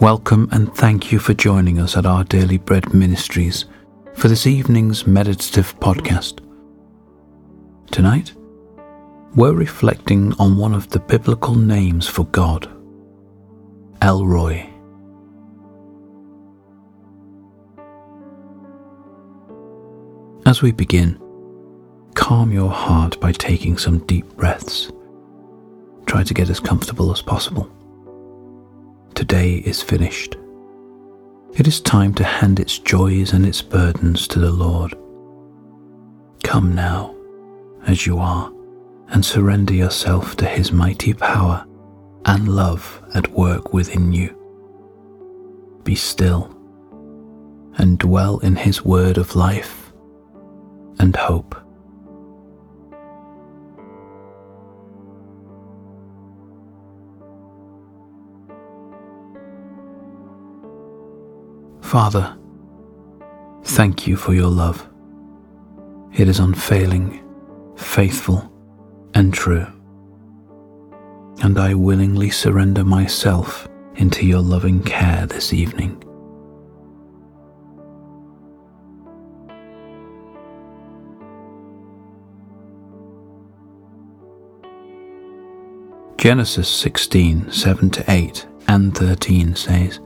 Welcome and thank you for joining us at our Daily Bread Ministries for this evening's meditative podcast. Tonight, we're reflecting on one of the biblical names for God, El Roi. As we begin, calm your heart by taking some deep breaths. Try to get as comfortable as possible today is finished. It is time to hand its joys and its burdens to the Lord. Come now, as you are, and surrender yourself to His mighty power and love at work within you. Be still and dwell in His word of life and hope. Father, thank you for your love. It is unfailing, faithful, and true. And I willingly surrender myself into your loving care this evening. Genesis 16 7 to 8 and 13 says,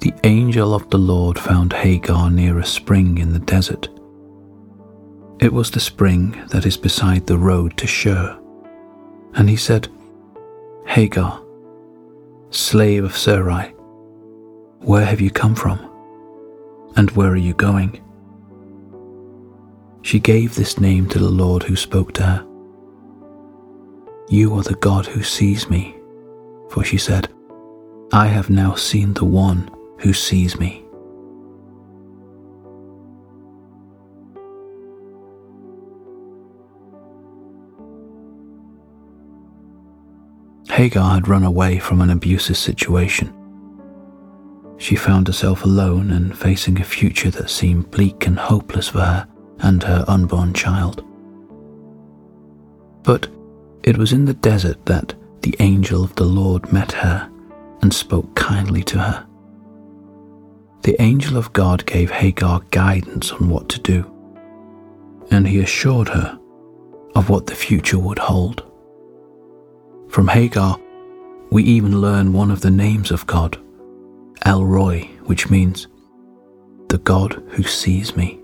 the angel of the Lord found Hagar near a spring in the desert. It was the spring that is beside the road to Shur. And he said, Hagar, slave of Sarai, where have you come from? And where are you going? She gave this name to the Lord who spoke to her. You are the God who sees me, for she said, I have now seen the one who sees me. Hagar had run away from an abusive situation. She found herself alone and facing a future that seemed bleak and hopeless for her and her unborn child. But it was in the desert that the angel of the Lord met her and spoke kindly to her the angel of God gave Hagar guidance on what to do, and he assured her of what the future would hold. From Hagar, we even learn one of the names of God, El Roi, which means the God who sees me.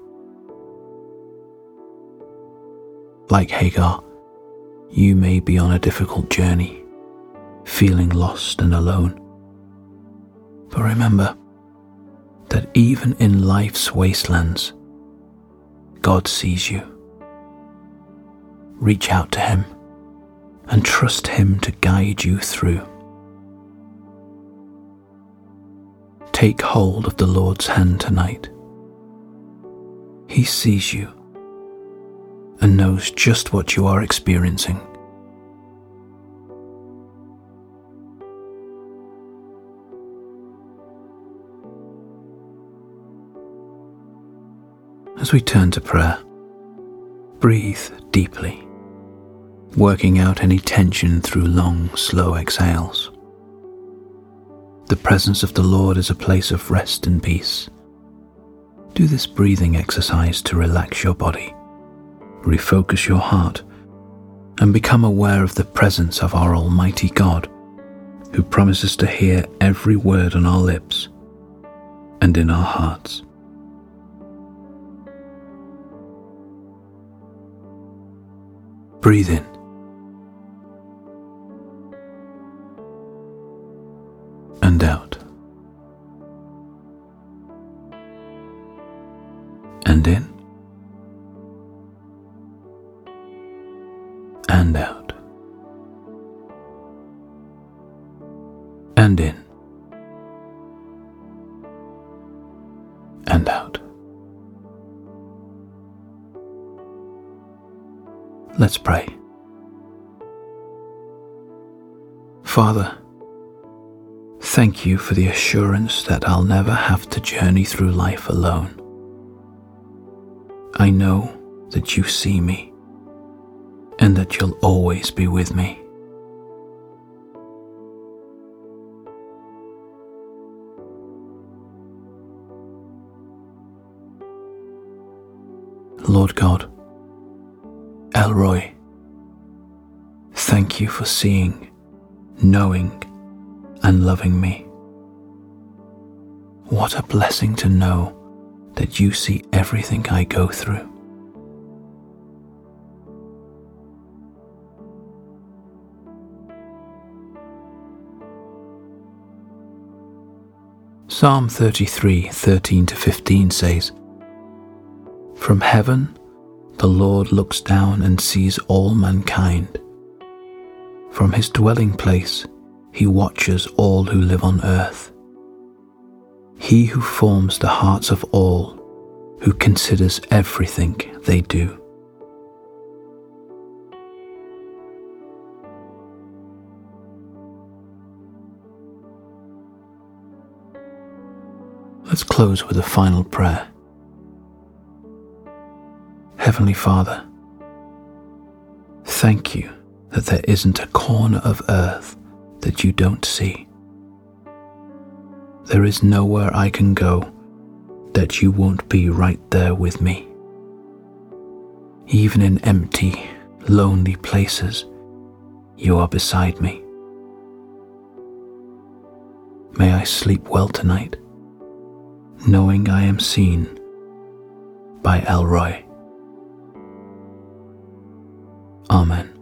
Like Hagar, you may be on a difficult journey, feeling lost and alone. But remember, that even in life's wastelands, God sees you. Reach out to Him and trust Him to guide you through. Take hold of the Lord's hand tonight. He sees you and knows just what you are experiencing. As we turn to prayer, breathe deeply, working out any tension through long, slow exhales. The presence of the Lord is a place of rest and peace. Do this breathing exercise to relax your body, refocus your heart, and become aware of the presence of our Almighty God, who promises to hear every word on our lips and in our hearts. Breathe in. And out. And in. And out. And in. Let's pray. Father, thank you for the assurance that I'll never have to journey through life alone. I know that you see me and that you'll always be with me. Lord God, El Roi, thank you for seeing, knowing, and loving me. What a blessing to know that you see everything I go through. Psalm 33 13 to 15 says, From heaven the Lord looks down and sees all mankind. From his dwelling place he watches all who live on earth. He who forms the hearts of all, who considers everything they do. Let's close with a final prayer. Heavenly Father, thank you that there isn't a corner of earth that you don't see. There is nowhere I can go that you won't be right there with me. Even in empty, lonely places, you are beside me. May I sleep well tonight, knowing I am seen by El Amen.